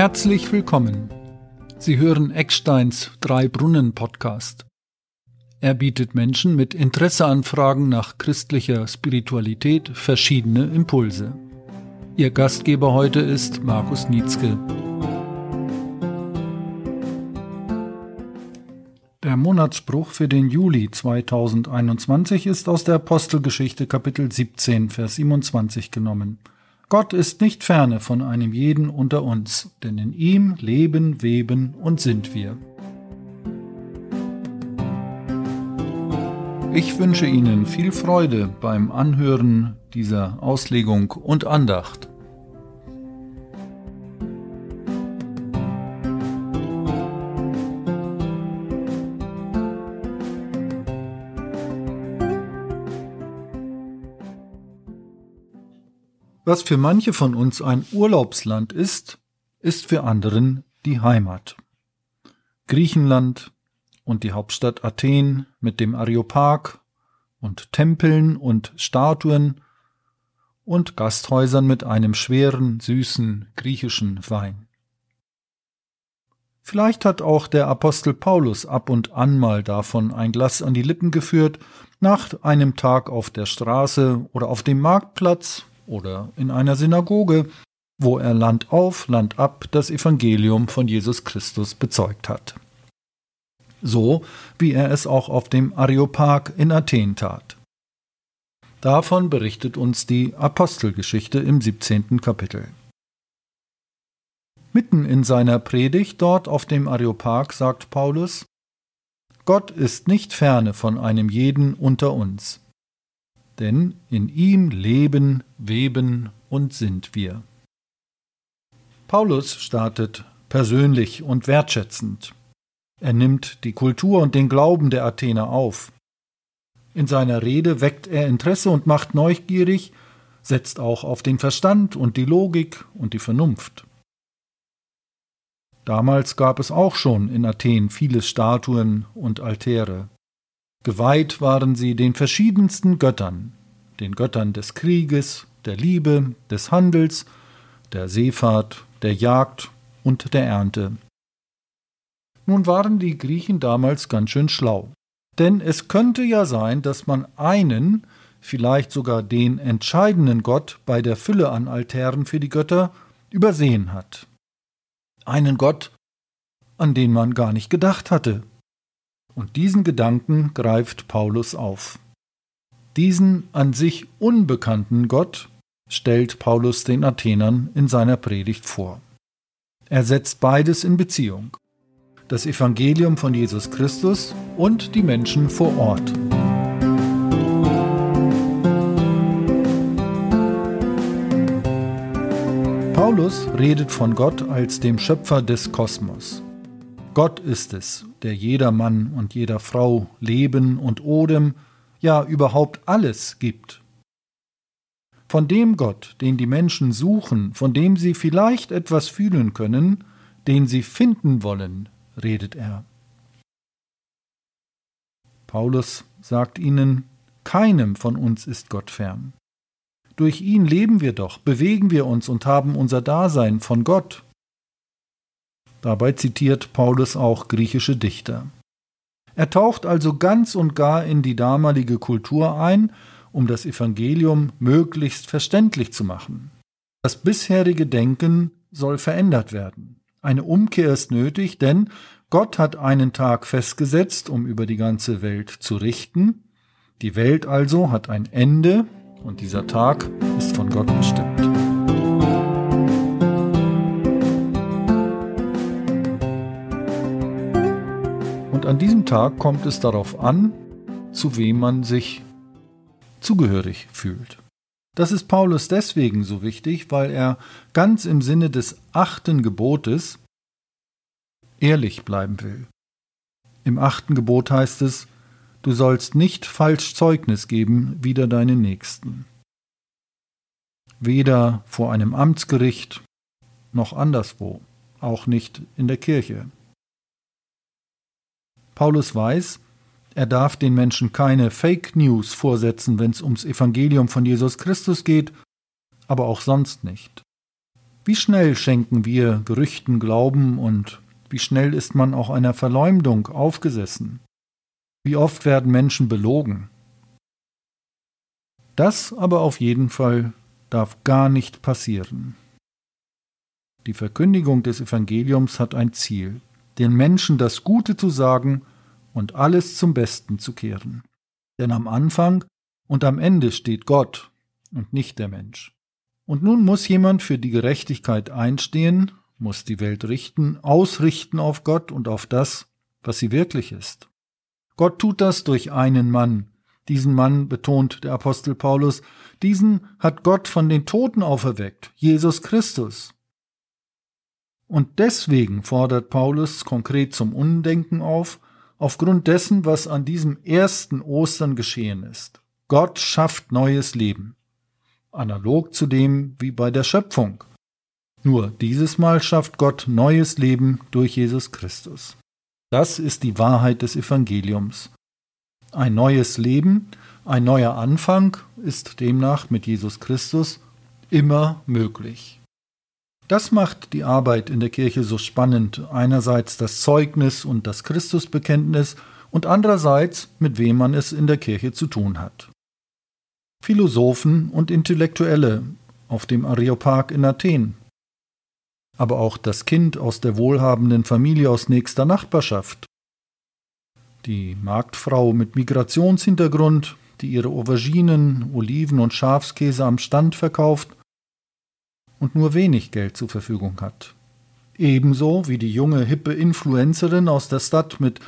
Herzlich willkommen. Sie hören Ecksteins Drei Brunnen Podcast. Er bietet Menschen mit Interesseanfragen nach christlicher Spiritualität verschiedene Impulse. Ihr Gastgeber heute ist Markus Nietzsche. Der Monatsspruch für den Juli 2021 ist aus der Apostelgeschichte Kapitel 17, Vers 27 genommen. Gott ist nicht ferne von einem jeden unter uns, denn in ihm leben, weben und sind wir. Ich wünsche Ihnen viel Freude beim Anhören dieser Auslegung und Andacht. Was für manche von uns ein Urlaubsland ist, ist für anderen die Heimat. Griechenland und die Hauptstadt Athen mit dem Areopag und Tempeln und Statuen und Gasthäusern mit einem schweren, süßen griechischen Wein. Vielleicht hat auch der Apostel Paulus ab und an mal davon ein Glas an die Lippen geführt, nach einem Tag auf der Straße oder auf dem Marktplatz oder in einer Synagoge, wo er Land auf, Land ab das Evangelium von Jesus Christus bezeugt hat. So wie er es auch auf dem Areopag in Athen tat. Davon berichtet uns die Apostelgeschichte im 17. Kapitel. Mitten in seiner Predigt dort auf dem Areopag sagt Paulus, Gott ist nicht ferne von einem jeden unter uns denn in ihm leben, weben und sind wir. Paulus startet persönlich und wertschätzend. Er nimmt die Kultur und den Glauben der Athener auf. In seiner Rede weckt er Interesse und macht neugierig, setzt auch auf den Verstand und die Logik und die Vernunft. Damals gab es auch schon in Athen viele Statuen und Altäre. Geweiht waren sie den verschiedensten Göttern, den Göttern des Krieges, der Liebe, des Handels, der Seefahrt, der Jagd und der Ernte. Nun waren die Griechen damals ganz schön schlau. Denn es könnte ja sein, dass man einen, vielleicht sogar den entscheidenden Gott bei der Fülle an Altären für die Götter übersehen hat. Einen Gott, an den man gar nicht gedacht hatte. Und diesen Gedanken greift Paulus auf. Diesen an sich unbekannten Gott stellt Paulus den Athenern in seiner Predigt vor. Er setzt beides in Beziehung. Das Evangelium von Jesus Christus und die Menschen vor Ort. Paulus redet von Gott als dem Schöpfer des Kosmos. Gott ist es, der jeder Mann und jeder Frau Leben und Odem, ja überhaupt alles gibt. Von dem Gott, den die Menschen suchen, von dem sie vielleicht etwas fühlen können, den sie finden wollen, redet er. Paulus sagt ihnen, keinem von uns ist Gott fern. Durch ihn leben wir doch, bewegen wir uns und haben unser Dasein von Gott. Dabei zitiert Paulus auch griechische Dichter. Er taucht also ganz und gar in die damalige Kultur ein, um das Evangelium möglichst verständlich zu machen. Das bisherige Denken soll verändert werden. Eine Umkehr ist nötig, denn Gott hat einen Tag festgesetzt, um über die ganze Welt zu richten. Die Welt also hat ein Ende und dieser Tag ist von Gott bestimmt. An diesem Tag kommt es darauf an, zu wem man sich zugehörig fühlt. Das ist Paulus deswegen so wichtig, weil er ganz im Sinne des achten Gebotes ehrlich bleiben will. Im achten Gebot heißt es, du sollst nicht falsch Zeugnis geben wider deine Nächsten. Weder vor einem Amtsgericht noch anderswo, auch nicht in der Kirche. Paulus weiß, er darf den Menschen keine Fake News vorsetzen, wenn es ums Evangelium von Jesus Christus geht, aber auch sonst nicht. Wie schnell schenken wir Gerüchten Glauben und wie schnell ist man auch einer Verleumdung aufgesessen? Wie oft werden Menschen belogen? Das aber auf jeden Fall darf gar nicht passieren. Die Verkündigung des Evangeliums hat ein Ziel, den Menschen das Gute zu sagen und alles zum Besten zu kehren. Denn am Anfang und am Ende steht Gott und nicht der Mensch. Und nun muss jemand für die Gerechtigkeit einstehen, muss die Welt richten, ausrichten auf Gott und auf das, was sie wirklich ist. Gott tut das durch einen Mann. Diesen Mann, betont der Apostel Paulus, diesen hat Gott von den Toten auferweckt, Jesus Christus. Und deswegen fordert Paulus konkret zum Undenken auf, aufgrund dessen, was an diesem ersten Ostern geschehen ist. Gott schafft neues Leben. Analog zu dem wie bei der Schöpfung. Nur dieses Mal schafft Gott neues Leben durch Jesus Christus. Das ist die Wahrheit des Evangeliums. Ein neues Leben, ein neuer Anfang ist demnach mit Jesus Christus immer möglich. Das macht die Arbeit in der Kirche so spannend, einerseits das Zeugnis und das Christusbekenntnis und andererseits mit wem man es in der Kirche zu tun hat. Philosophen und Intellektuelle auf dem Areopag in Athen aber auch das Kind aus der wohlhabenden Familie aus nächster Nachbarschaft. Die Marktfrau mit Migrationshintergrund, die ihre Auberginen, Oliven und Schafskäse am Stand verkauft und nur wenig Geld zur Verfügung hat. Ebenso wie die junge, hippe Influencerin aus der Stadt mit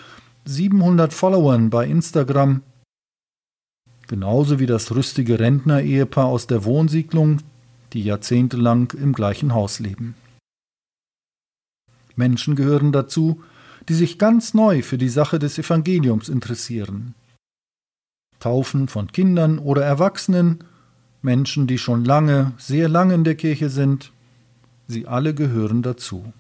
700 Followern bei Instagram. Genauso wie das rüstige Rentner-Ehepaar aus der Wohnsiedlung, die jahrzehntelang im gleichen Haus leben. Menschen gehören dazu, die sich ganz neu für die Sache des Evangeliums interessieren. Taufen von Kindern oder Erwachsenen, Menschen, die schon lange, sehr lange in der Kirche sind, sie alle gehören dazu.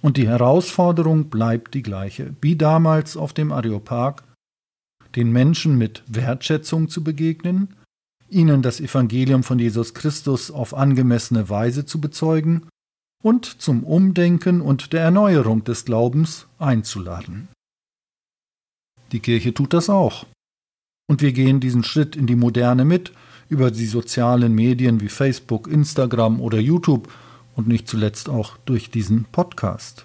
Und die Herausforderung bleibt die gleiche, wie damals auf dem Areopag, den Menschen mit Wertschätzung zu begegnen, ihnen das Evangelium von Jesus Christus auf angemessene Weise zu bezeugen und zum Umdenken und der Erneuerung des Glaubens einzuladen. Die Kirche tut das auch. Und wir gehen diesen Schritt in die Moderne mit, über die sozialen Medien wie Facebook, Instagram oder YouTube und nicht zuletzt auch durch diesen Podcast.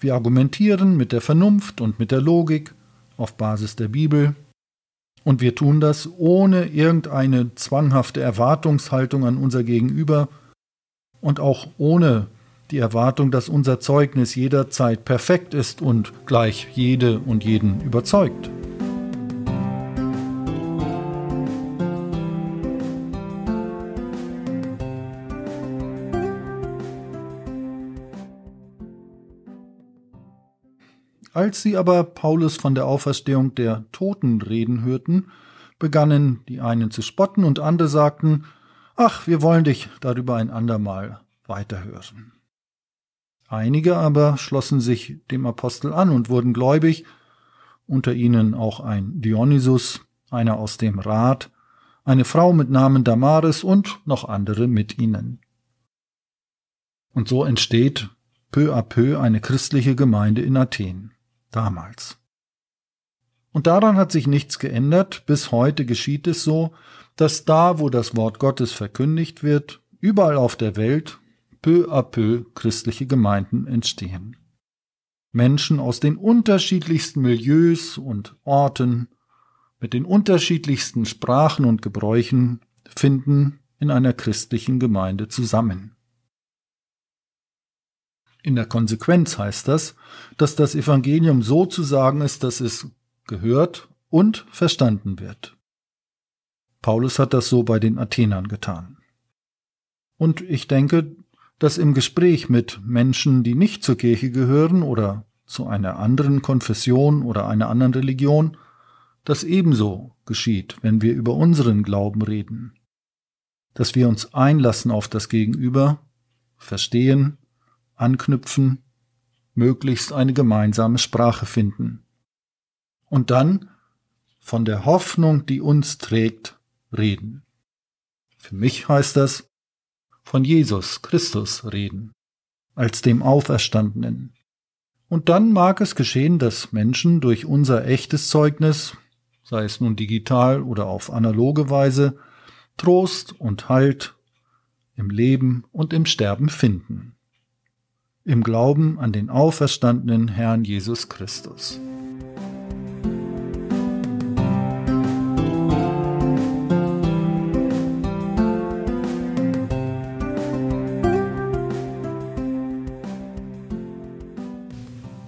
Wir argumentieren mit der Vernunft und mit der Logik auf Basis der Bibel und wir tun das ohne irgendeine zwanghafte Erwartungshaltung an unser Gegenüber, und auch ohne die Erwartung, dass unser Zeugnis jederzeit perfekt ist und gleich jede und jeden überzeugt. Als sie aber Paulus von der Auferstehung der Toten reden hörten, begannen die einen zu spotten und andere sagten, Ach, wir wollen dich darüber ein andermal weiterhören. Einige aber schlossen sich dem Apostel an und wurden gläubig, unter ihnen auch ein Dionysus, einer aus dem Rat, eine Frau mit Namen Damaris und noch andere mit ihnen. Und so entsteht peu à peu eine christliche Gemeinde in Athen, damals. Und daran hat sich nichts geändert, bis heute geschieht es so, dass da, wo das Wort Gottes verkündigt wird, überall auf der Welt peu à peu christliche Gemeinden entstehen. Menschen aus den unterschiedlichsten Milieus und Orten mit den unterschiedlichsten Sprachen und Gebräuchen finden in einer christlichen Gemeinde zusammen. In der Konsequenz heißt das, dass das Evangelium so zu sagen ist, dass es gehört und verstanden wird. Paulus hat das so bei den Athenern getan. Und ich denke, dass im Gespräch mit Menschen, die nicht zur Kirche gehören oder zu einer anderen Konfession oder einer anderen Religion, das ebenso geschieht, wenn wir über unseren Glauben reden. Dass wir uns einlassen auf das Gegenüber, verstehen, anknüpfen, möglichst eine gemeinsame Sprache finden. Und dann von der Hoffnung, die uns trägt, reden. Für mich heißt das, von Jesus Christus reden, als dem Auferstandenen. Und dann mag es geschehen, dass Menschen durch unser echtes Zeugnis, sei es nun digital oder auf analoge Weise, Trost und Halt im Leben und im Sterben finden. Im Glauben an den auferstandenen Herrn Jesus Christus.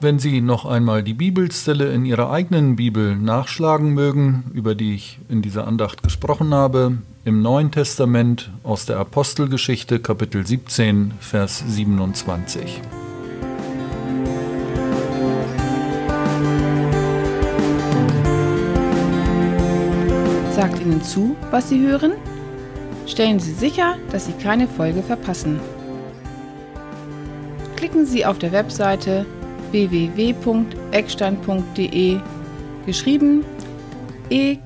Wenn Sie noch einmal die Bibelstelle in Ihrer eigenen Bibel nachschlagen mögen, über die ich in dieser Andacht gesprochen habe, im Neuen Testament aus der Apostelgeschichte Kapitel 17, Vers 27. Sagt Ihnen zu, was Sie hören? Stellen Sie sicher, dass Sie keine Folge verpassen. Klicken Sie auf der Webseite www.eckstein.de geschrieben E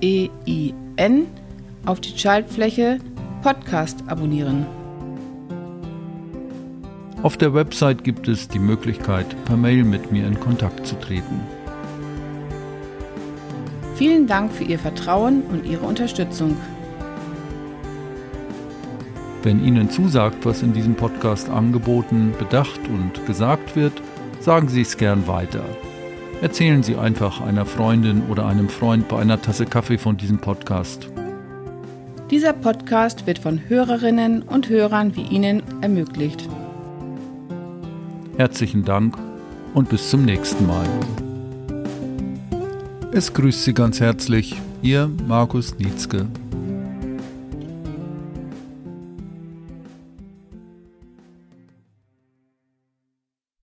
K Z T E I N auf die Schaltfläche Podcast abonnieren. Auf der Website gibt es die Möglichkeit, per Mail mit mir in Kontakt zu treten. Vielen Dank für Ihr Vertrauen und Ihre Unterstützung. Wenn Ihnen zusagt, was in diesem Podcast angeboten, bedacht und gesagt wird, sagen Sie es gern weiter. Erzählen Sie einfach einer Freundin oder einem Freund bei einer Tasse Kaffee von diesem Podcast. Dieser Podcast wird von Hörerinnen und Hörern wie Ihnen ermöglicht. Herzlichen Dank und bis zum nächsten Mal. Es grüßt Sie ganz herzlich, Ihr Markus Nietzsche.